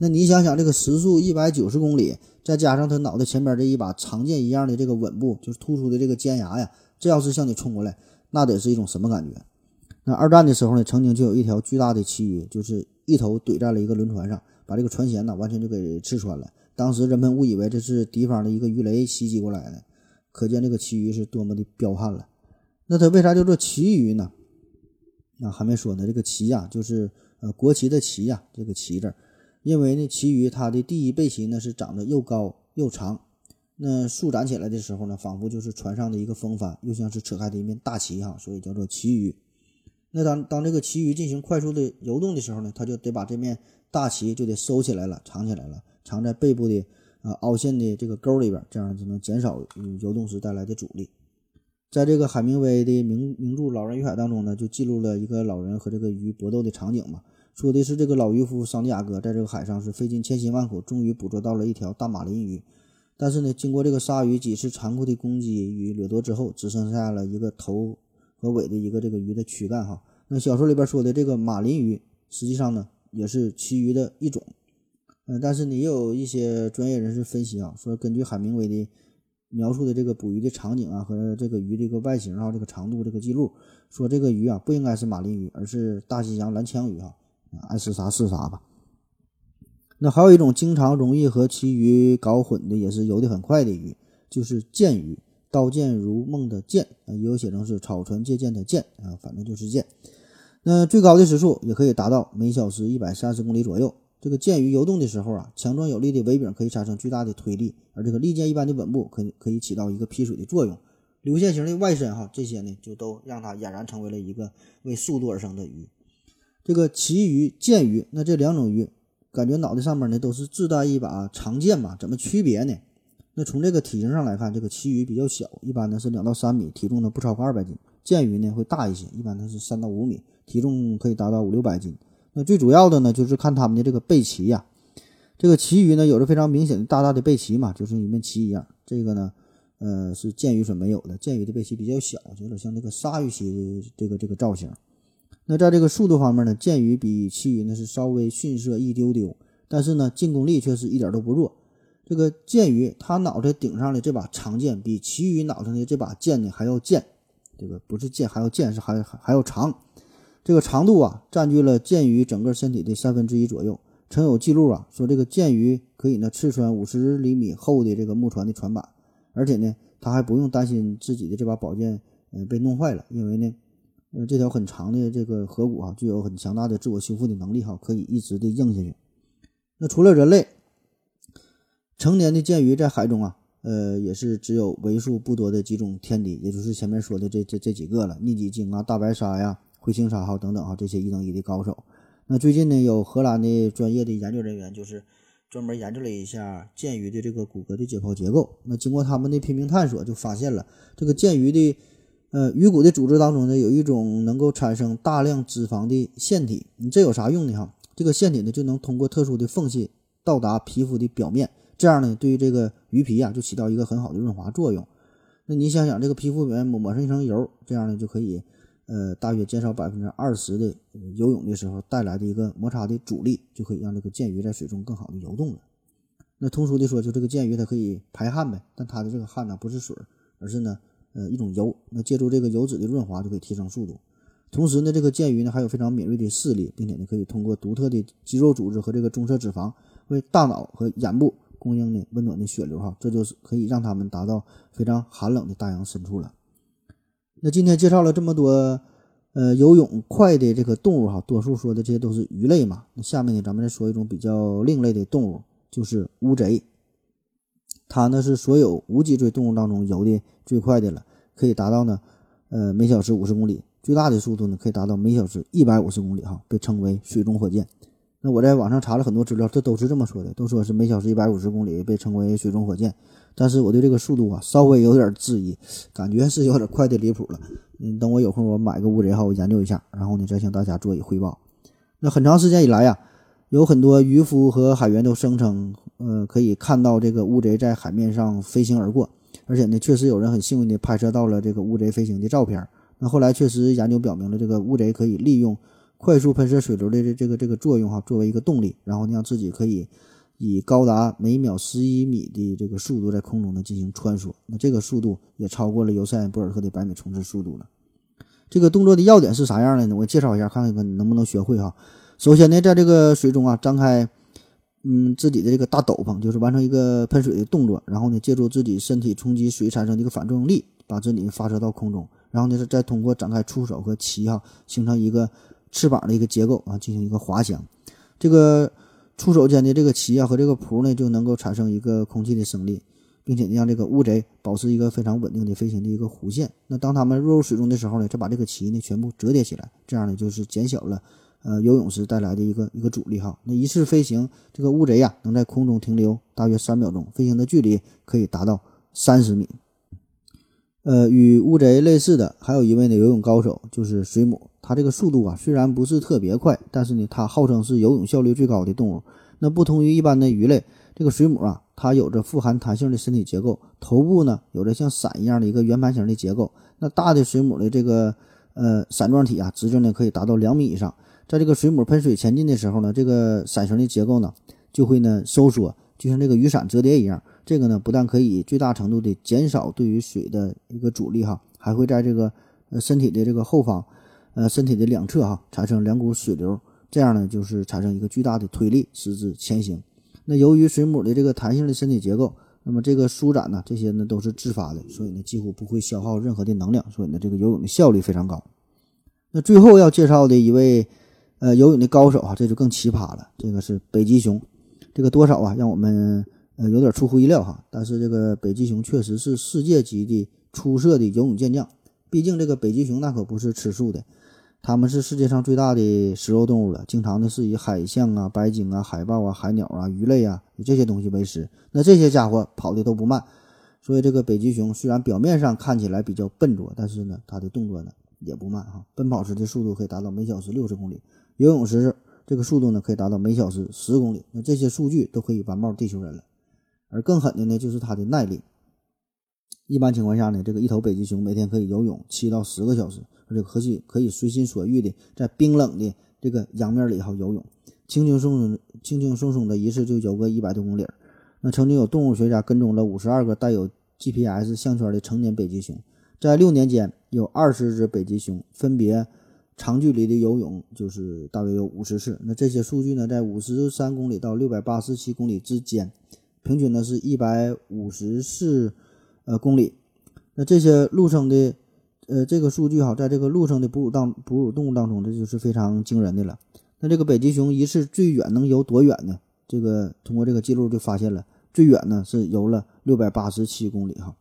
那你想想，这个时速一百九十公里，再加上他脑袋前边这一把长剑一样的这个吻部，就是突出的这个尖牙呀，这要是向你冲过来，那得是一种什么感觉？那二战的时候呢，曾经就有一条巨大的旗鱼，就是一头怼在了一个轮船上，把这个船舷呢完全就给刺穿了。当时人们误以为这是敌方的一个鱼雷袭击过来的，可见这个旗鱼是多么的彪悍了。那它为啥叫做旗鱼呢？那还没说呢，这个旗呀，就是呃国旗的旗呀，这个旗字，因为呢旗鱼它的第一背鳍呢是长得又高又长，那舒展起来的时候呢，仿佛就是船上的一个风帆，又像是扯开的一面大旗哈，所以叫做旗鱼。那当当这个旗鱼进行快速的游动的时候呢，它就得把这面大旗就得收起来了，藏起来了，藏在背部的啊凹陷的这个沟里边，这样就能减少嗯游动时带来的阻力。在这个海明威的名名著《老人与海》当中呢，就记录了一个老人和这个鱼搏斗的场景嘛，说的是这个老渔夫桑迪亚哥在这个海上是费尽千辛万苦，终于捕捉到了一条大马林鱼，但是呢，经过这个鲨鱼几次残酷的攻击与掠夺之后，只剩下了一个头。和尾的一个这个鱼的躯干哈，那小说里边说的这个马林鱼，实际上呢也是旗鱼的一种，嗯，但是呢也有一些专业人士分析啊，说根据海明威的描述的这个捕鱼的场景啊和这个鱼这个外形啊这个长度这个记录，说这个鱼啊不应该是马林鱼，而是大西洋蓝枪鱼哈，爱是啥是啥吧。那还有一种经常容易和旗鱼搞混的，也是游得很快的鱼，就是剑鱼。刀剑如梦的剑啊，也有写成是草船借箭的箭啊，反正就是箭。那最高的时速也可以达到每小时一百三十公里左右。这个剑鱼游动的时候啊，强壮有力的尾柄可以产生巨大的推力，而这个利剑一般的吻部可以可以起到一个劈水的作用。流线型的外身哈，这些呢就都让它俨然成为了一个为速度而生的鱼。这个旗鱼、剑鱼，那这两种鱼感觉脑袋上面呢都是自带一把长剑嘛，怎么区别呢？那从这个体型上来看，这个旗鱼比较小，一般呢是两到三米，体重呢不超过二百斤；剑鱼呢会大一些，一般呢是三到五米，体重可以达到五六百斤。那最主要的呢就是看它们的这个背鳍呀，这个旗鱼呢有着非常明显的大大的背鳍嘛，就是一面旗一样。这个呢，呃是剑鱼所没有的，剑鱼的背鳍比较小，就有点像这个鲨鱼鳍这个这个造型。那在这个速度方面呢，剑鱼比旗鱼呢是稍微逊色一丢丢，但是呢进攻力却是一点都不弱。这个剑鱼，它脑袋顶上的这把长剑，比其余脑袋的这把剑呢还要剑。这个不是剑，还要剑，是还还还要长。这个长度啊，占据了剑鱼整个身体的三分之一左右。曾有记录啊，说这个剑鱼可以呢刺穿五十厘米厚的这个木船的船板，而且呢，它还不用担心自己的这把宝剑嗯被弄坏了，因为呢，呃，这条很长的这个颌骨啊，具有很强大的自我修复的能力哈，可以一直的硬下去。那除了人类。成年的剑鱼在海中啊，呃，也是只有为数不多的几种天敌，也就是前面说的这这这几个了，密集鲸啊、大白鲨呀、灰鲸鲨哈等等哈这些一等一的高手。那最近呢，有荷兰的专业的研究人员就是专门研究了一下剑鱼的这个骨骼的解剖结构。那经过他们的拼命探索，就发现了这个剑鱼的呃鱼骨的组织当中呢，有一种能够产生大量脂肪的腺体。你这有啥用呢？哈，这个腺体呢就能通过特殊的缝隙到达皮肤的表面，这样呢对于这个鱼皮啊就起到一个很好的润滑作用。那你想想，这个皮肤表面抹抹上一层油，这样呢就可以。呃，大约减少百分之二十的游泳的时候带来的一个摩擦的阻力，就可以让这个剑鱼在水中更好的游动了。那通俗的说，就这个剑鱼它可以排汗呗，但它的这个汗呢不是水，而是呢呃一种油。那借助这个油脂的润滑，就可以提升速度。同时呢，这个剑鱼呢还有非常敏锐的视力，并且呢可以通过独特的肌肉组织和这个棕色脂肪，为大脑和眼部供应呢温暖的血流哈，这就是可以让它们达到非常寒冷的大洋深处了。那今天介绍了这么多，呃，游泳快的这个动物哈，多数说的这些都是鱼类嘛。那下面呢，咱们再说一种比较另类的动物，就是乌贼。它呢是所有无脊椎动物当中游的最快的了，可以达到呢，呃，每小时五十公里，最大的速度呢可以达到每小时一百五十公里哈，被称为水中火箭。那我在网上查了很多资料，这都是这么说的，都说是每小时一百五十公里，被称为水中火箭。但是我对这个速度啊，稍微有点质疑，感觉是有点快的离谱了。嗯，等我有空我买个乌贼号，我研究一下，然后呢再向大家做一汇报。那很长时间以来呀，有很多渔夫和海员都声称，呃，可以看到这个乌贼在海面上飞行而过，而且呢，确实有人很幸运的拍摄到了这个乌贼飞行的照片。那后来确实研究表明了，这个乌贼可以利用。快速喷射水流的这这个这个作用哈，作为一个动力，然后让自己可以以高达每秒十一米的这个速度在空中呢进行穿梭。那这个速度也超过了尤塞恩博尔特的百米冲刺速度了。这个动作的要点是啥样的呢？我介绍一下，看看你能不能学会哈。首先呢，在这个水中啊，张开嗯自己的这个大斗篷，就是完成一个喷水的动作，然后呢，借助自己身体冲击水产生的一个反作用力，把自己发射到空中，然后呢，再通过展开触手和鳍哈，形成一个。翅膀的一个结构啊，进行一个滑翔，这个触手间的这个鳍啊和这个蹼呢，就能够产生一个空气的升力，并且让这个乌贼保持一个非常稳定的飞行的一个弧线。那当它们落入水中的时候呢，再把这个鳍呢全部折叠起来，这样呢就是减小了呃游泳时带来的一个一个阻力哈。那一次飞行，这个乌贼呀能在空中停留大约三秒钟，飞行的距离可以达到三十米。呃，与乌贼类似的还有一位呢游泳高手，就是水母。它这个速度啊，虽然不是特别快，但是呢，它号称是游泳效率最高的动物。那不同于一般的鱼类，这个水母啊，它有着富含弹性的身体结构，头部呢有着像伞一样的一个圆盘形的结构。那大的水母的这个呃伞状体啊，直径呢可以达到两米以上。在这个水母喷水前进的时候呢，这个伞形的结构呢就会呢收缩，就像这个雨伞折叠一样。这个呢，不但可以最大程度的减少对于水的一个阻力哈，还会在这个呃身体的这个后方，呃身体的两侧哈产生两股水流，这样呢就是产生一个巨大的推力，使之前行。那由于水母的这个弹性的身体结构，那么这个舒展呢，这些呢都是自发的，所以呢几乎不会消耗任何的能量，所以呢这个游泳的效率非常高。那最后要介绍的一位呃游泳的高手啊，这就更奇葩了，这个是北极熊，这个多少啊让我们。呃，有点出乎意料哈，但是这个北极熊确实是世界级的出色的游泳健将。毕竟这个北极熊那可不是吃素的，它们是世界上最大的食肉动物了，经常呢是以海象啊、白鲸啊、海豹啊、海鸟啊、鱼类啊以这些东西为食。那这些家伙跑的都不慢，所以这个北极熊虽然表面上看起来比较笨拙，但是呢它的动作呢也不慢哈。奔跑时的速度可以达到每小时六十公里，游泳时这个速度呢可以达到每小时十公里。那这些数据都可以完爆地球人了。而更狠的呢，就是它的耐力。一般情况下呢，这个一头北极熊每天可以游泳七到十个小时，而且可以可以随心所欲的在冰冷的这个洋面里头游泳，轻轻松松、轻轻松松的一次就游个一百多公里。那曾经有动物学家跟踪了五十二个带有 GPS 项圈的成年北极熊，在六年间有二十只北极熊分别长距离的游泳，就是大约有五十次。那这些数据呢，在五十三公里到六百八十七公里之间。平均呢是一百五十四呃公里，那这些陆生的呃这个数据哈，在这个陆生的哺乳当哺乳动物当中，这就是非常惊人的了。那这个北极熊一次最远能游多远呢？这个通过这个记录就发现了，最远呢是游了六百八十七公里哈，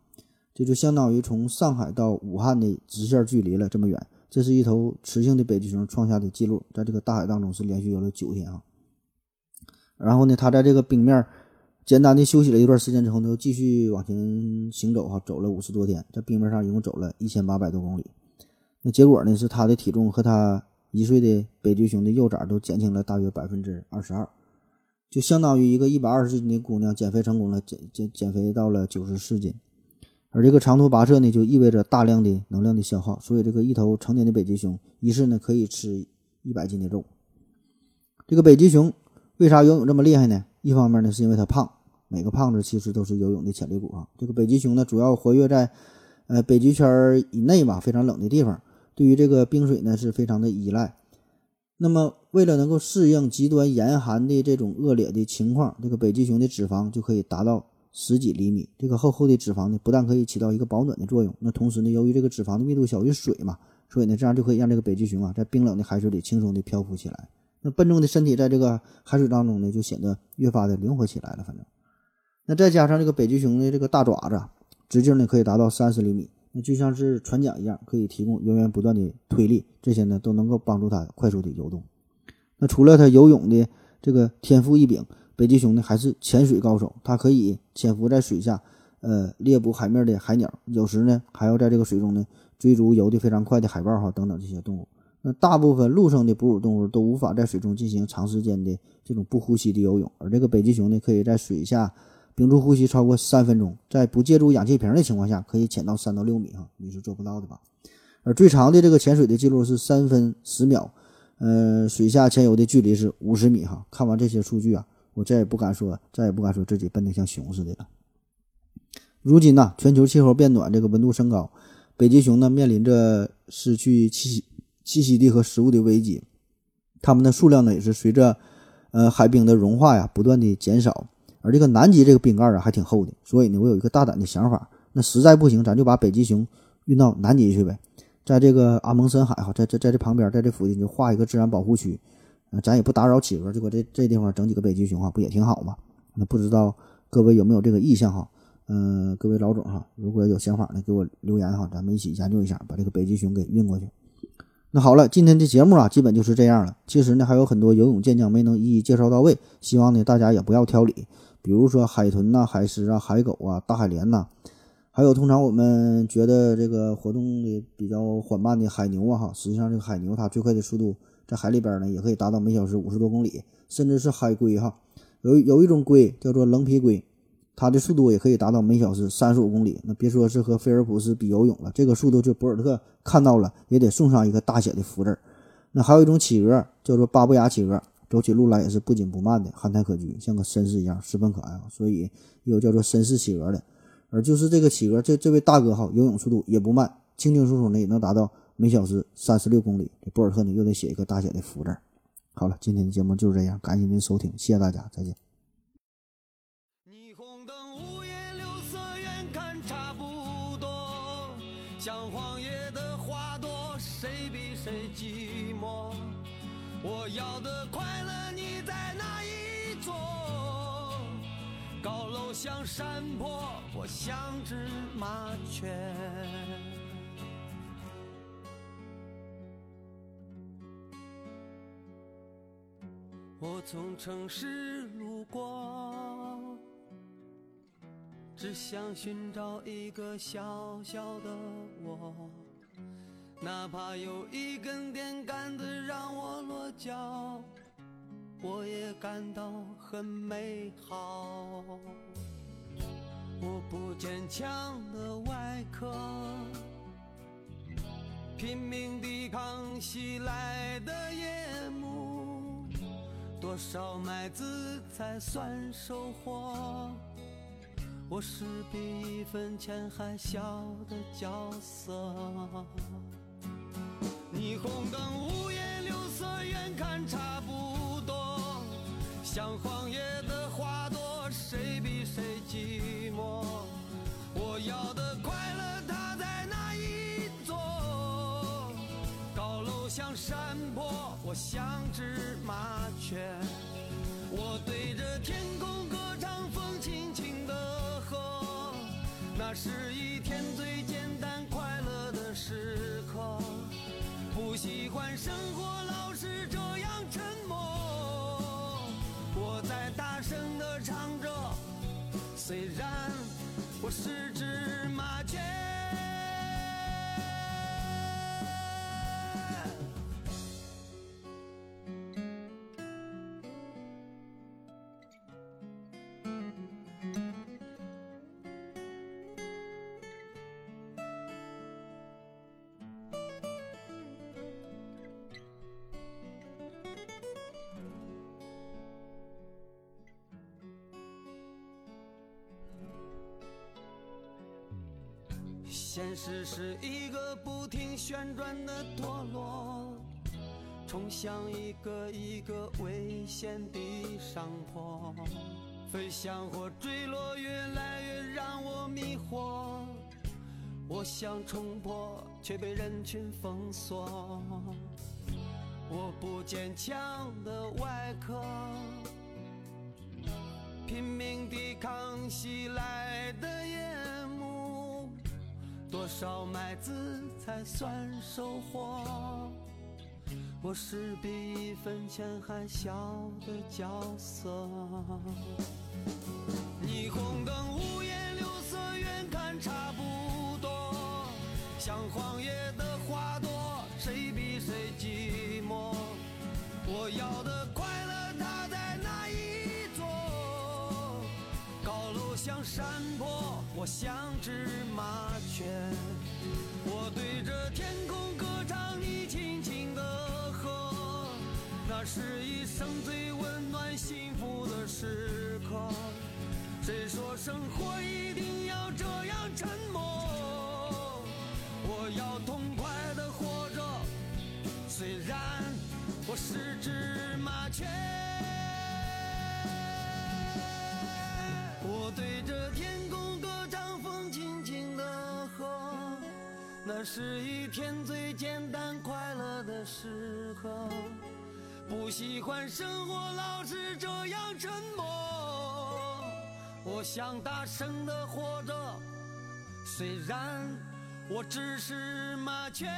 这就相当于从上海到武汉的直线距离了这么远。这是一头雌性的北极熊创下的记录，在这个大海当中是连续游了九天啊。然后呢，它在这个冰面简单的休息了一段时间之后呢，又继续往前行走哈，走了五十多天，在冰面上一共走了一千八百多公里。那结果呢，是它的体重和它一岁的北极熊的幼崽都减轻了大约百分之二十二，就相当于一个一百二十斤的姑娘减肥成功了，减减减肥到了九十四斤。而这个长途跋涉呢，就意味着大量的能量的消耗，所以这个一头成年的北极熊一次呢可以吃一百斤的肉。这个北极熊为啥游泳这么厉害呢？一方面呢是因为它胖，每个胖子其实都是游泳的潜力股啊。这个北极熊呢主要活跃在呃北极圈以内吧，非常冷的地方。对于这个冰水呢是非常的依赖，那么为了能够适应极端严寒的这种恶劣的情况，这个北极熊的脂肪就可以达到十几厘米。这个厚厚的脂肪呢，不但可以起到一个保暖的作用，那同时呢，由于这个脂肪的密度小于水嘛，所以呢，这样就可以让这个北极熊啊在冰冷的海水里轻松的漂浮起来。那笨重的身体在这个海水当中呢，就显得越发的灵活起来了。反正，那再加上这个北极熊的这个大爪子，直径呢可以达到三十厘米。那就像是船桨一样，可以提供源源不断的推力，这些呢都能够帮助它快速的游动。那除了它游泳的这个天赋异禀，北极熊呢还是潜水高手，它可以潜伏在水下，呃猎捕海面的海鸟，有时呢还要在这个水中呢追逐游得非常快的海豹哈等等这些动物。那大部分陆生的哺乳动物都无法在水中进行长时间的这种不呼吸的游泳，而这个北极熊呢可以在水下。屏住呼吸超过三分钟，在不借助氧气瓶的情况下，可以潜到三到六米哈，你是做不到的吧？而最长的这个潜水的记录是三分十秒，呃，水下潜游的距离是五十米哈。看完这些数据啊，我再也不敢说，再也不敢说自己笨得像熊似的了。如今呢，全球气候变暖，这个温度升高，北极熊呢面临着失去栖息栖息地和食物的危机，它们的数量呢也是随着呃海冰的融化呀不断的减少。而这个南极这个冰盖啊还挺厚的，所以呢，我有一个大胆的想法，那实在不行，咱就把北极熊运到南极去呗，在这个阿蒙森海哈，在这在这旁边，在这附近就画一个自然保护区，咱也不打扰企鹅，就搁这这地方整几个北极熊哈，不也挺好吗？那不知道各位有没有这个意向哈？嗯，各位老总哈，如果有想法呢，给我留言哈，咱们一起研究一下，把这个北极熊给运过去。那好了，今天的节目啊，基本就是这样了。其实呢，还有很多游泳健将没能一一介绍到位，希望呢大家也不要挑理。比如说海豚呐、海狮啊、海狗啊、大海鲢呐，还有通常我们觉得这个活动的比较缓慢的海牛啊，哈，实际上这个海牛它最快的速度在海里边呢，也可以达到每小时五十多公里，甚至是海龟哈，有有一种龟叫做棱皮龟，它的速度也可以达到每小时三十五公里。那别说是和菲尔普斯比游泳了，这个速度就博尔特看到了也得送上一个大写的福字。那还有一种企鹅叫做巴布亚企鹅。走起路来也是不紧不慢的，憨态可掬，像个绅士一样，十分可爱啊！所以又叫做绅士企鹅的。而就是这个企鹅，这这位大哥哈，游泳速度也不慢，清清楚楚的也能达到每小时三十六公里。这博尔特呢又得写一个大写的福字。好了，今天的节目就是这样，感谢您收听，谢谢大家，再见。霓虹灯五颜六色，远看差不多，像荒野的花朵，谁比谁寂寞？我要的快乐，你在哪一座？高楼像山坡，我像只麻雀。我从城市路过，只想寻找一个小小的我。哪怕有一根电杆子让我落脚，我也感到很美好。我不坚强的外壳，拼命抵抗袭来的夜幕。多少麦子才算收获？我是比一分钱还小的角色。霓虹灯五颜六色，远看差不多，像荒野的花朵，谁比谁寂寞？我要的快乐，它在像山坡，我像只麻雀。我对着天空歌唱，风轻轻的和，那是一天最简单快乐的时刻。不喜欢生活老是这样沉默。我在大声地唱着，虽然我是现实是一个不停旋转的陀螺，冲向一个一个危险的上坡。飞翔或坠落，越来越让我迷惑。我想冲破，却被人群封锁。我不坚强的外壳，拼命抵抗袭来的夜。多少麦子才算收获？我是比一分钱还小的角色。霓虹灯五颜六色，远看差不多，像荒野的花朵，谁比谁寂寞？我要的快乐，它在哪一座？高楼像山坡，我像只麻雀。我对着天空歌唱，你轻轻的和，那是一生最温暖幸福的时刻。谁说生活一定要这样沉默？我要痛快的活着，虽然我是只麻雀。我对着天空歌唱，风轻轻的和，那是一天最简单快乐的时刻。不喜欢生活老是这样沉默。我想大声的活着，虽然我只是麻雀。